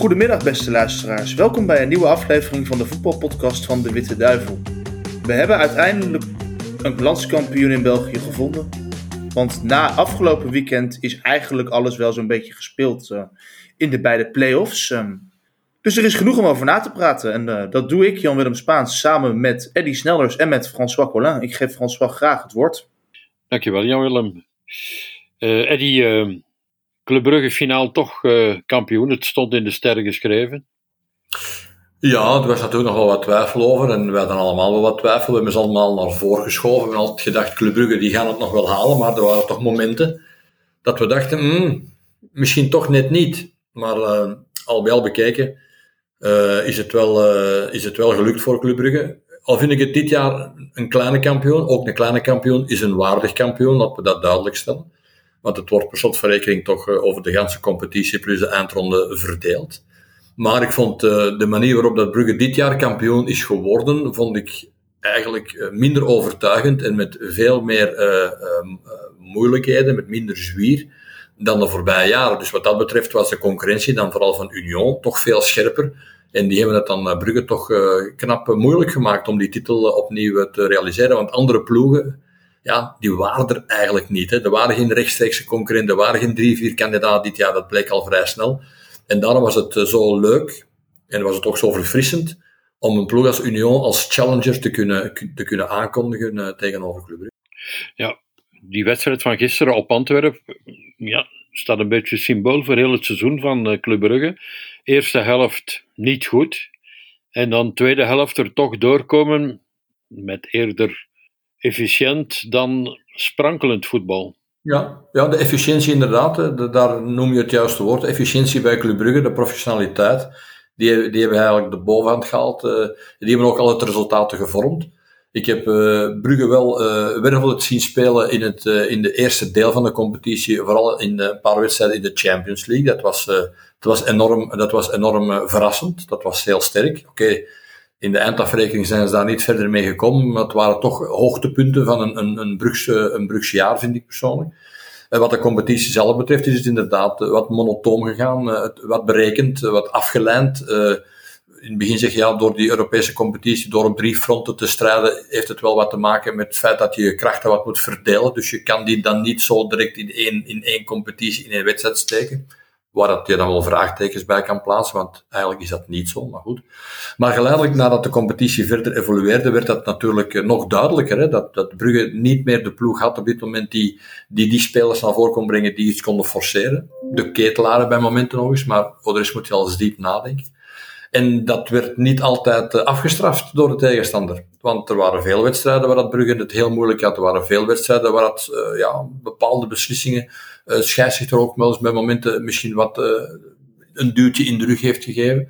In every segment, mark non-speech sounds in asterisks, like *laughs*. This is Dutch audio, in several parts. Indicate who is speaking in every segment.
Speaker 1: Goedemiddag beste luisteraars, welkom bij een nieuwe aflevering van de voetbalpodcast van de Witte Duivel. We hebben uiteindelijk een landskampioen in België gevonden. Want na afgelopen weekend is eigenlijk alles wel zo'n beetje gespeeld uh, in de beide play-offs. Um, dus er is genoeg om over na te praten. En uh, dat doe ik, Jan-Willem Spaans, samen met Eddy Snellers en met François Collin. Ik geef François graag het woord.
Speaker 2: Dankjewel, Jan-Willem. Uh, Eddy, Club Brugge finaal toch kampioen. Het stond in de sterren geschreven.
Speaker 3: Ja, er was natuurlijk nog wel wat twijfel over. En we hadden allemaal wel wat twijfel. We hebben ze allemaal naar voren geschoven. We altijd gedacht, Club Brugge die gaan het nog wel halen. Maar er waren toch momenten dat we dachten, hmm, misschien toch net niet. Maar uh, al al bekeken uh, is, het wel, is het wel gelukt voor Club Brugge. Al vind ik het dit jaar een kleine kampioen. Ook een kleine kampioen is een waardig kampioen. Laten we dat duidelijk stellen. Want het wordt per slotverrekening toch over de ganse competitie plus de eindronde verdeeld. Maar ik vond uh, de manier waarop dat Brugge dit jaar kampioen is geworden, vond ik eigenlijk uh, minder overtuigend en met veel meer uh, moeilijkheden, met minder zwier dan de voorbije jaren. Dus wat dat betreft was de concurrentie dan vooral van Union toch veel scherper. En die hebben het dan Brugge toch knap moeilijk gemaakt om die titel opnieuw te realiseren. Want andere ploegen, ja, die waren er eigenlijk niet. Hè. Er waren geen rechtstreekse concurrenten, er waren geen drie, vier kandidaten dit jaar. Dat bleek al vrij snel. En daarom was het eh, zo leuk en was het ook zo verfrissend om een ploeg als Union als challenger te kunnen, te kunnen aankondigen uh, tegenover Club Brugge.
Speaker 2: Ja, die wedstrijd van gisteren op Antwerpen ja, staat een beetje symbool voor heel het seizoen van uh, Club Brugge. Eerste helft niet goed en dan tweede helft er toch doorkomen met eerder efficiënt dan sprankelend voetbal.
Speaker 3: Ja, ja, de efficiëntie inderdaad, daar noem je het juiste woord. Efficiëntie bij Club Brugge, de professionaliteit, die, die hebben eigenlijk de bovenhand gehaald. Uh, die hebben ook al het resultaten gevormd. Ik heb uh, Brugge wel uh, wervelend zien spelen in, het, in de eerste deel van de competitie, vooral in een paar wedstrijden in de Champions League. Dat was, dat was enorm, dat was enorm verrassend, dat was heel sterk. Oké, in de eindafrekening zijn ze daar niet verder mee gekomen, maar het waren toch hoogtepunten van een, een, een, Brugse, een Brugse jaar, vind ik persoonlijk. Wat de competitie zelf betreft is het inderdaad wat monotoom gegaan, eh, wat berekend, wat afgeleid. Uh, in het begin zeg je ja, door die Europese competitie, door op drie fronten te strijden, heeft het wel wat te maken met het feit dat je je krachten wat moet verdelen. Dus je kan die dan niet zo direct in één, in één competitie, in één wedstrijd steken waar dat je dan wel vraagtekens bij kan plaatsen, want eigenlijk is dat niet zo, maar goed. Maar geleidelijk nadat de competitie verder evolueerde, werd dat natuurlijk eh, nog duidelijker, hè, dat, dat Brugge niet meer de ploeg had op dit moment die die, die spelers naar voren kon brengen die iets konden forceren. De ketelaren bij momenten nog eens, maar voor de rest moet je al eens diep nadenken. En dat werd niet altijd eh, afgestraft door de tegenstander. Want er waren veel wedstrijden waar dat Brugge het heel moeilijk had. Er waren veel wedstrijden waar het, uh, ja, bepaalde beslissingen, uh, scheidsrechter ook wel eens bij momenten misschien wat uh, een duwtje in de rug heeft gegeven.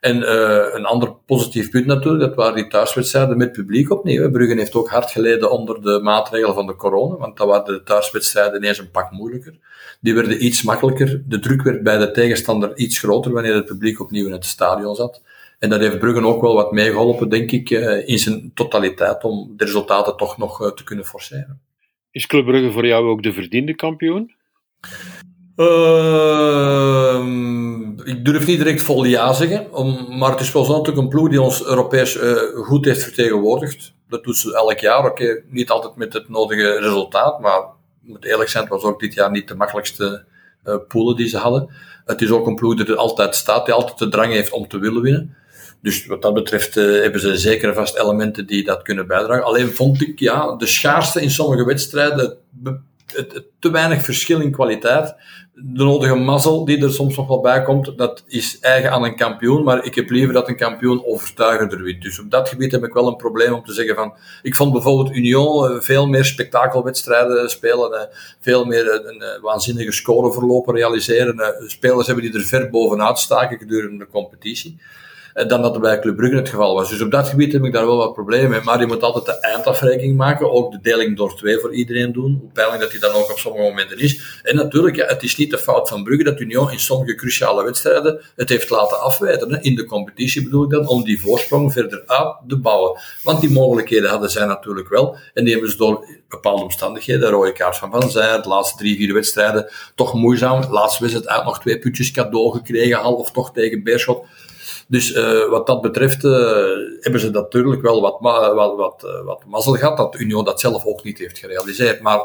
Speaker 3: En uh, een ander positief punt natuurlijk, dat waren die thuiswedstrijden met publiek opnieuw. Brugge heeft ook hard geleden onder de maatregelen van de corona, want dan waren de thuiswedstrijden ineens een pak moeilijker. Die werden iets makkelijker. De druk werd bij de tegenstander iets groter wanneer het publiek opnieuw in het stadion zat. En dat heeft Brugge ook wel wat meegeholpen, denk ik, in zijn totaliteit, om de resultaten toch nog te kunnen forceren.
Speaker 2: Is Club Brugge voor jou ook de verdiende kampioen?
Speaker 3: Uh, ik durf niet direct vol ja zeggen, om, maar het is wel zo natuurlijk een ploeg die ons Europees uh, goed heeft vertegenwoordigd. Dat doet ze elk jaar, oké, niet altijd met het nodige resultaat, maar moet eerlijk zijn, het was ook dit jaar niet de makkelijkste uh, poelen die ze hadden. Het is ook een ploeg die er altijd staat, die altijd de drang heeft om te willen winnen. Dus wat dat betreft uh, hebben ze zeker vast elementen die dat kunnen bijdragen. Alleen vond ik, ja, de schaarste in sommige wedstrijden, het, te weinig verschil in kwaliteit. De nodige mazzel die er soms nog wel bij komt, dat is eigen aan een kampioen. Maar ik heb liever dat een kampioen overtuigender wint. Dus op dat gebied heb ik wel een probleem om te zeggen van. Ik vond bijvoorbeeld Union eh, veel meer spektakelwedstrijden spelen. Eh, veel meer een, een waanzinnige scoreverlopen realiseren. Spelers hebben die er ver bovenuit staken gedurende de competitie. Eh, dan dat er bij Club Brugge het geval was. Dus op dat gebied heb ik daar wel wat problemen mee. Maar je moet altijd de eindafrekening maken, ook de deling door twee voor iedereen doen, hoe pijnlijk dat die dan ook op sommige momenten is. En natuurlijk, ja, het is niet de fout van Brugge dat Union in sommige cruciale wedstrijden het heeft laten afwijten. Hè. In de competitie bedoel ik dan, om die voorsprong verder uit te bouwen. Want die mogelijkheden hadden zij natuurlijk wel. En die hebben ze door bepaalde omstandigheden, rode kaart van Van Zijl, de laatste drie, vier wedstrijden, toch moeizaam. Laatst was het uit nog twee putjes cadeau gekregen, half toch tegen Beerschot. Dus uh, wat dat betreft uh, hebben ze natuurlijk wel wat, wat, wat, uh, wat mazzel gehad dat Union dat zelf ook niet heeft gerealiseerd. Maar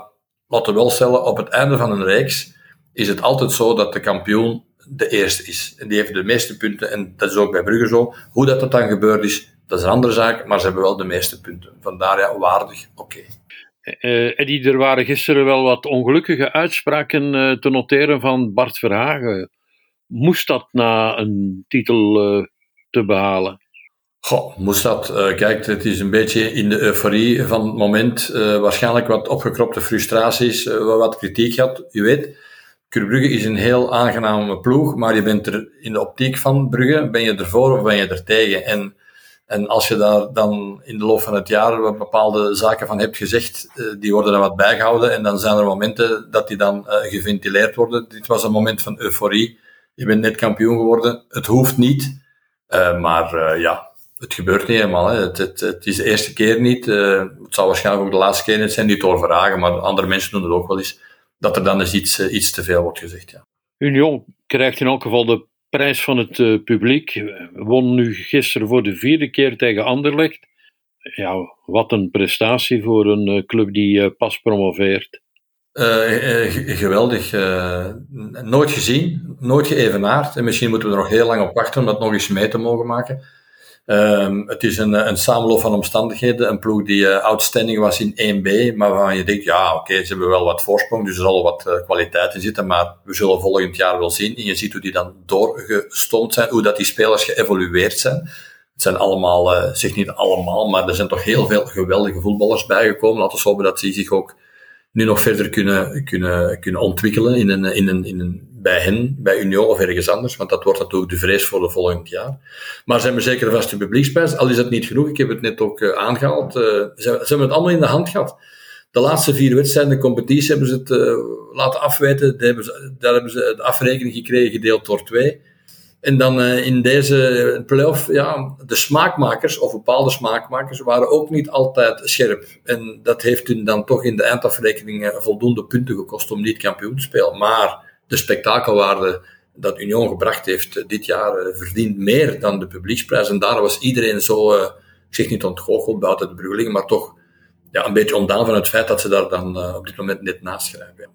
Speaker 3: laten we wel stellen, op het einde van een reeks is het altijd zo dat de kampioen de eerste is. En die heeft de meeste punten, en dat is ook bij Brugge zo. Hoe dat, dat dan gebeurd is, dat is een andere zaak, maar ze hebben wel de meeste punten. Vandaar ja, waardig, oké.
Speaker 2: Uh, Eddie, er waren gisteren wel wat ongelukkige uitspraken uh, te noteren van Bart Verhagen. Moest dat na een titel uh, behalen?
Speaker 3: Goh, moest dat? kijk, het is een beetje in de euforie van het moment. waarschijnlijk wat opgekropte frustraties, wat kritiek gehad. Je weet, Club Brugge is een heel aangename ploeg, maar je bent er in de optiek van Brugge, ben je ervoor of ben je er tegen? En en als je daar dan in de loop van het jaar wat bepaalde zaken van hebt gezegd, uh, die worden dan wat bijgehouden. En dan zijn er momenten dat die dan uh, geventileerd worden. Dit was een moment van euforie. Je bent net kampioen geworden. Het hoeft niet. Uh, maar ja, het gebeurt niet helemaal. Hè. Het, het, is de eerste keer niet. het zal waarschijnlijk ook de laatste keer niet zijn. Niet door vragen, maar andere mensen doen het ook wel eens. Dat er dan eens iets, iets te veel wordt gezegd. Ja.
Speaker 2: Union krijgt in elk geval de prijs van het publiek. Won nu gisteren voor de vierde keer tegen Anderlecht. Ja, wat een prestatie voor een club die pas promoveert.
Speaker 3: Geweldig. nooit gezien, nooit geëvenaard. En misschien moeten we er nog heel lang op wachten om dat nog eens mee te mogen maken. Um, het is een, een samenloop van omstandigheden. Een ploeg die outstanding was in 1B, maar waarvan je denkt, ja, oké, ze hebben wel wat voorsprong, dus er zal wat kwaliteit in zitten, maar we zullen volgend jaar wel zien. En je ziet hoe die dan doorgestoomd zijn, hoe dat die spelers geëvolueerd zijn. Het zijn allemaal, zeg niet allemaal, maar er zijn toch heel veel geweldige voetballers bijgekomen. Laten we hopen dat ze zich ook nu nog verder kunnen, kunnen, kunnen ontwikkelen in een, in, een, in een, bij hen, bij Union of ergens anders, want dat wordt natuurlijk de vrees voor de volgend jaar. Maar ze hebben zeker een vaste publieksprijs, al is dat niet genoeg, ik heb het net ook uh, aangehaald, uh, ze, hebben het allemaal in de hand gehad. De laatste vier wedstrijden de competitie hebben ze het uh, laten afweten, daar hebben, ze, daar hebben de afrekening gekregen gedeeld door twee. En dan uh, in deze playoff, ja, de smaakmakers, of bepaalde smaakmakers, waren ook niet altijd scherp. En dat heeft hun dan toch in de eindafrekening voldoende punten gekost om niet kampioen te spelen. Maar de spektakelwaarde dat Union gebracht heeft dit jaar verdient meer dan de publieksprijs. En daar was iedereen zo, uh, ik zeg niet ontgoocheld buiten de Bruggelingen, maar toch ja, een beetje ontdaan van het feit dat ze daar dan op dit moment net naast schrijven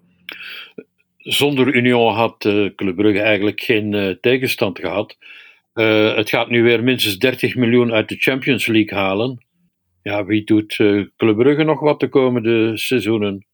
Speaker 2: zonder Union had uh, Club Brugge eigenlijk geen uh, tegenstand gehad. Uh, het gaat nu weer minstens 30 miljoen uit de Champions League halen. Ja, wie doet Club Brugge nog wat de komende seizoenen?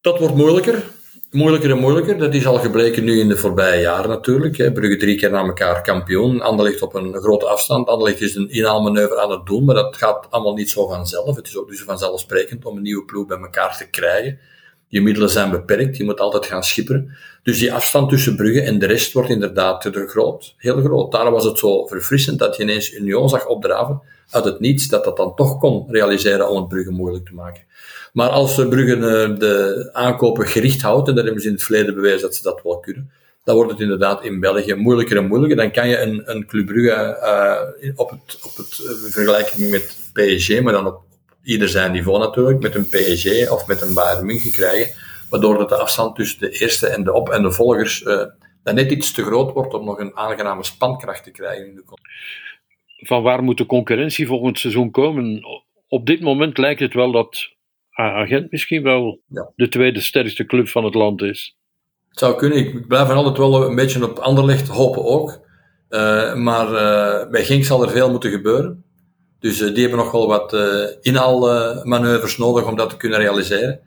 Speaker 3: Dat wordt moeilijker. Moeilijker en moeilijker. Dat is al gebleken nu in de voorbije jaren natuurlijk. Brugge drie keer na elkaar kampioen. Anderlecht op een grote afstand. Anderlecht is een inhaalmanoeuvre aan het doen, maar dat gaat allemaal niet zo vanzelf. Het is ook dus vanzelfsprekend om een nieuwe ploeg bij elkaar te krijgen. Je middelen zijn beperkt, je moet altijd gaan schipperen. Dus die afstand tussen Brugge en de rest wordt inderdaad te groot, heel groot. Daarom was het zo verfrissend dat je ineens Union zag opdraven uit het niets, dat dat dan toch kon realiseren om het Brugge moeilijk te maken. Maar als Brugge eh, de aankopen gericht houdt, en dat hebben ze in het verleden bewezen dat ze dat wel kunnen, dan wordt het inderdaad in België moeilijker en moeilijker. Dan kan je een, een Club uh, op het, op het uh, vergelijking met PSG, maar dan op ieder zijn niveau natuurlijk, met een PSG of met een Bayern München krijgen, waardoor dat de afstand tussen de eerste en de op- en de volgers uh, dan net iets te groot wordt om nog een aangename spankracht te krijgen in de
Speaker 2: Van waar moet de concurrentie volgend seizoen komen? Op dit moment lijkt het wel dat Agent misschien wel ja. de tweede sterkste club van het land is.
Speaker 3: Het zou kunnen. Ik blijf er altijd wel een beetje op Anderlecht hopen ook. Uh, maar uh, bij Genk zal er veel moeten gebeuren. Dus uh, die hebben nog wel wat uh, inhaalmanoeuvres nodig om dat te kunnen realiseren.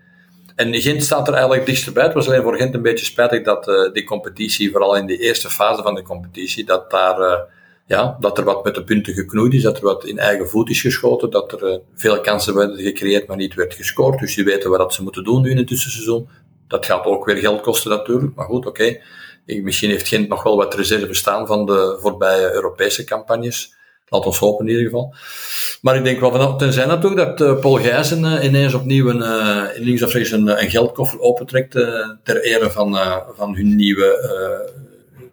Speaker 3: En Gent staat er eigenlijk dichterbij. Het was alleen voor Gent een beetje spijtig dat uh, die competitie, vooral in de eerste fase van de competitie, dat, daar, ja, dat er wat met de punten geknoeid is, dat er wat in eigen voet is geschoten, dat er veel kansen werden gecreëerd, maar niet werd gescoord. Dus die weten wat ze moeten doen nu in het tussenseizoen. Dat gaat ook weer geld kosten natuurlijk, maar goed, oké. Misschien heeft Gent nog wel wat reserve staan van de voorbije Europese campagnes. Laat ons hopen in ieder geval. Maar ik denk wel van, tenzij natuurlijk dat uh, Paul Gijzen uh, ineens opnieuw een, uh, links een, een geldkoffer opentrekt ter ere van, van hun nieuwe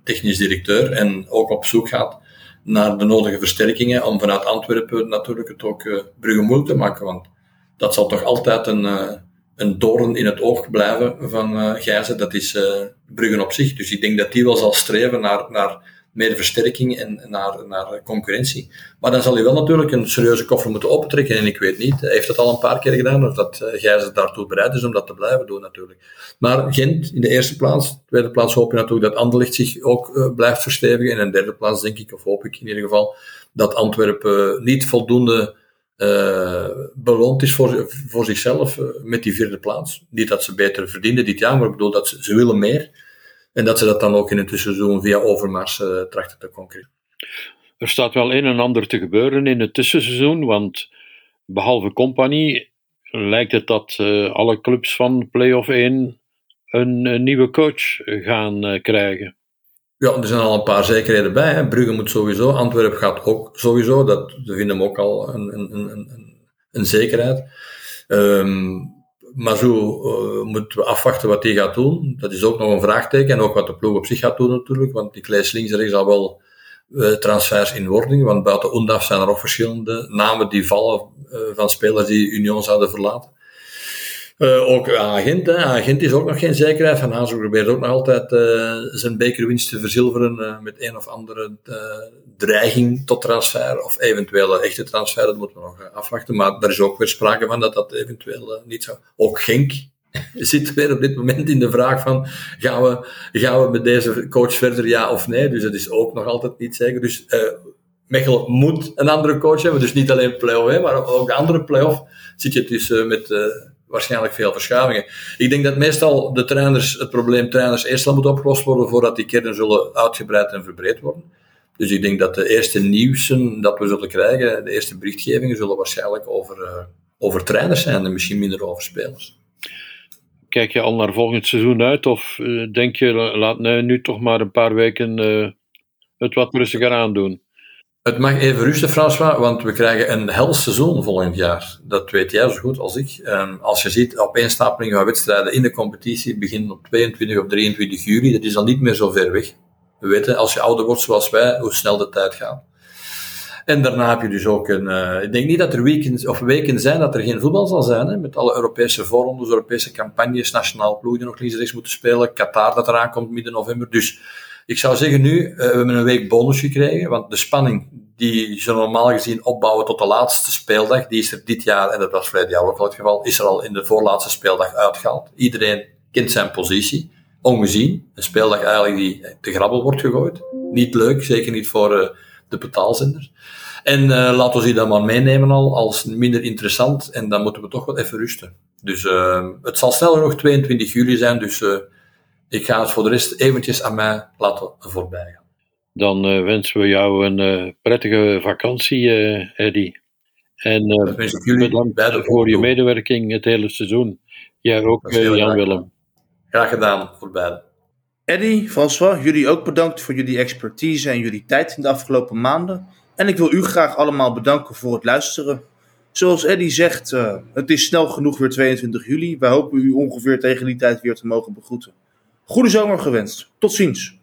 Speaker 3: technisch directeur en ook op zoek gaat naar de nodige versterkingen om vanuit Antwerpen natuurlijk het ook uh, Brugge moeilijk te maken. Want dat zal toch altijd een, uh, een doorn in het oog blijven van uh, Gijzen. Dat is uh, Bruggen op zich. Dus ik denk dat die wel zal streven naar, naar meer versterking en naar, naar concurrentie. Maar dan zal hij wel natuurlijk een serieuze koffer moeten optrekken. En ik weet niet, hij heeft het al een paar keer gedaan, of dat Gijzen daartoe bereid is om dat te blijven doen natuurlijk. Maar Gent in de eerste plaats. Tweede plaats hoop je natuurlijk dat Anderlecht zich ook uh, blijft verstevigen. En in de derde plaats denk ik, of hoop ik in ieder geval, dat Antwerpen niet voldoende beloond is voor, voor zichzelf met die vierde plaats. Niet dat ze beter verdienen dit jaar, maar ik bedoel dat ze, ze willen meer. En dat ze dat dan ook in het tussenseizoen via Overmars uh, trachten te concurreren.
Speaker 2: Er staat wel een en ander te gebeuren in het tussenseizoen, want behalve Compagnie lijkt het dat alle clubs van Play-off 1 een, een nieuwe coach gaan krijgen.
Speaker 3: Ja, er zijn al een paar zekerheden bij. Hè. Brugge moet sowieso, Antwerpen gaat ook sowieso. Dat, we vinden hem ook al een, een, een, een zekerheid. Um, maar zo uh, moeten we afwachten wat hij gaat doen. Dat is ook nog een vraagteken. En ook wat de ploeg op zich gaat doen natuurlijk. Want ik lees links en rechts al wel uh, transfers in wording. Want buiten Undaf zijn er ook verschillende namen die vallen uh, van spelers die Union zouden verlaten. Uh, ook Agent, hè. Agent is ook nog geen zekerheid. Van Hazen probeert ook nog altijd uh, zijn bekerwinst te verzilveren uh, met een of andere dreiging tot transfer, of eventuele echte transfer, dat moeten we nog afwachten. Maar er is ook weer sprake van dat dat eventueel niet zou. Ook Genk *laughs* zit weer op dit moment in de vraag van, gaan we, gaan we met deze coach verder, ja of nee? Dus dat is ook nog altijd niet zeker. Dus Mechelen moet een andere coach hebben, dus niet alleen play-off, maar ook de andere play-off zit je dus met waarschijnlijk veel verschuivingen. Ik denk dat meestal de trainers, het probleem trainers eerst al moet opgelost worden voordat die kernen zullen uitgebreid en verbreed worden. Dus ik denk dat de eerste nieuwsen dat we zullen krijgen, de eerste berichtgevingen, zullen waarschijnlijk over, uh, over trainers zijn en misschien minder over spelers.
Speaker 2: Kijk je al naar volgend seizoen uit of uh, denk je, laat nu, toch maar een paar weken uh, het wat rustiger aandoen?
Speaker 3: Het mag even rusten, François, want we krijgen een hels seizoen volgend jaar. Dat weet jij zo goed als ik. Als je ziet, opeenstapeling van wedstrijden in de competitie begint op 22 of 23 juli. Dat is dan niet meer zo ver weg. We weten, als je ouder wordt zoals wij, hoe snel de tijd gaat. En daarna heb je dus ook een... Uh, ik denk niet dat er weekends, of weken zijn dat er geen voetbal zal zijn. Hè, met alle Europese voorrondes, Europese campagnes, nationaal ploeg die nog links en moeten spelen. Qatar dat eraan komt midden november. Dus ik zou zeggen nu, uh, we hebben een week bonus gekregen, want de spanning die ze normaal gezien opbouwen tot de laatste speeldag, die is er dit jaar, en dat was jaar ook al het geval, is er al in de voorlaatste speeldag uitgehaald. Iedereen kent zijn positie, ongezien. Een speeldag eigenlijk die te grabbel wordt gegooid. Niet leuk, zeker niet voor uh, de betaalzenders. En uh, laten we die dan maar meenemen al als minder interessant, en dan moeten we toch wel even rusten. Dus het zal sneller nog 22 juli zijn, dus ik ga het voor de rest eventjes aan mij laten voorbij gaan.
Speaker 2: Dan uh, wensen we jou een uh, prettige vakantie, uh, Eddy. En bedankt voor je medewerking het hele seizoen. Jij ook, Jan-Willem.
Speaker 3: Graag gedaan voor beiden.
Speaker 1: Eddy, François, jullie ook bedankt voor jullie expertise en jullie tijd in de afgelopen maanden. En ik wil u graag allemaal bedanken voor het luisteren. Zoals Eddy zegt, het is snel genoeg weer 22 juli. Wij hopen u ongeveer tegen die tijd weer te mogen begroeten. Goede zomer gewenst. Tot ziens.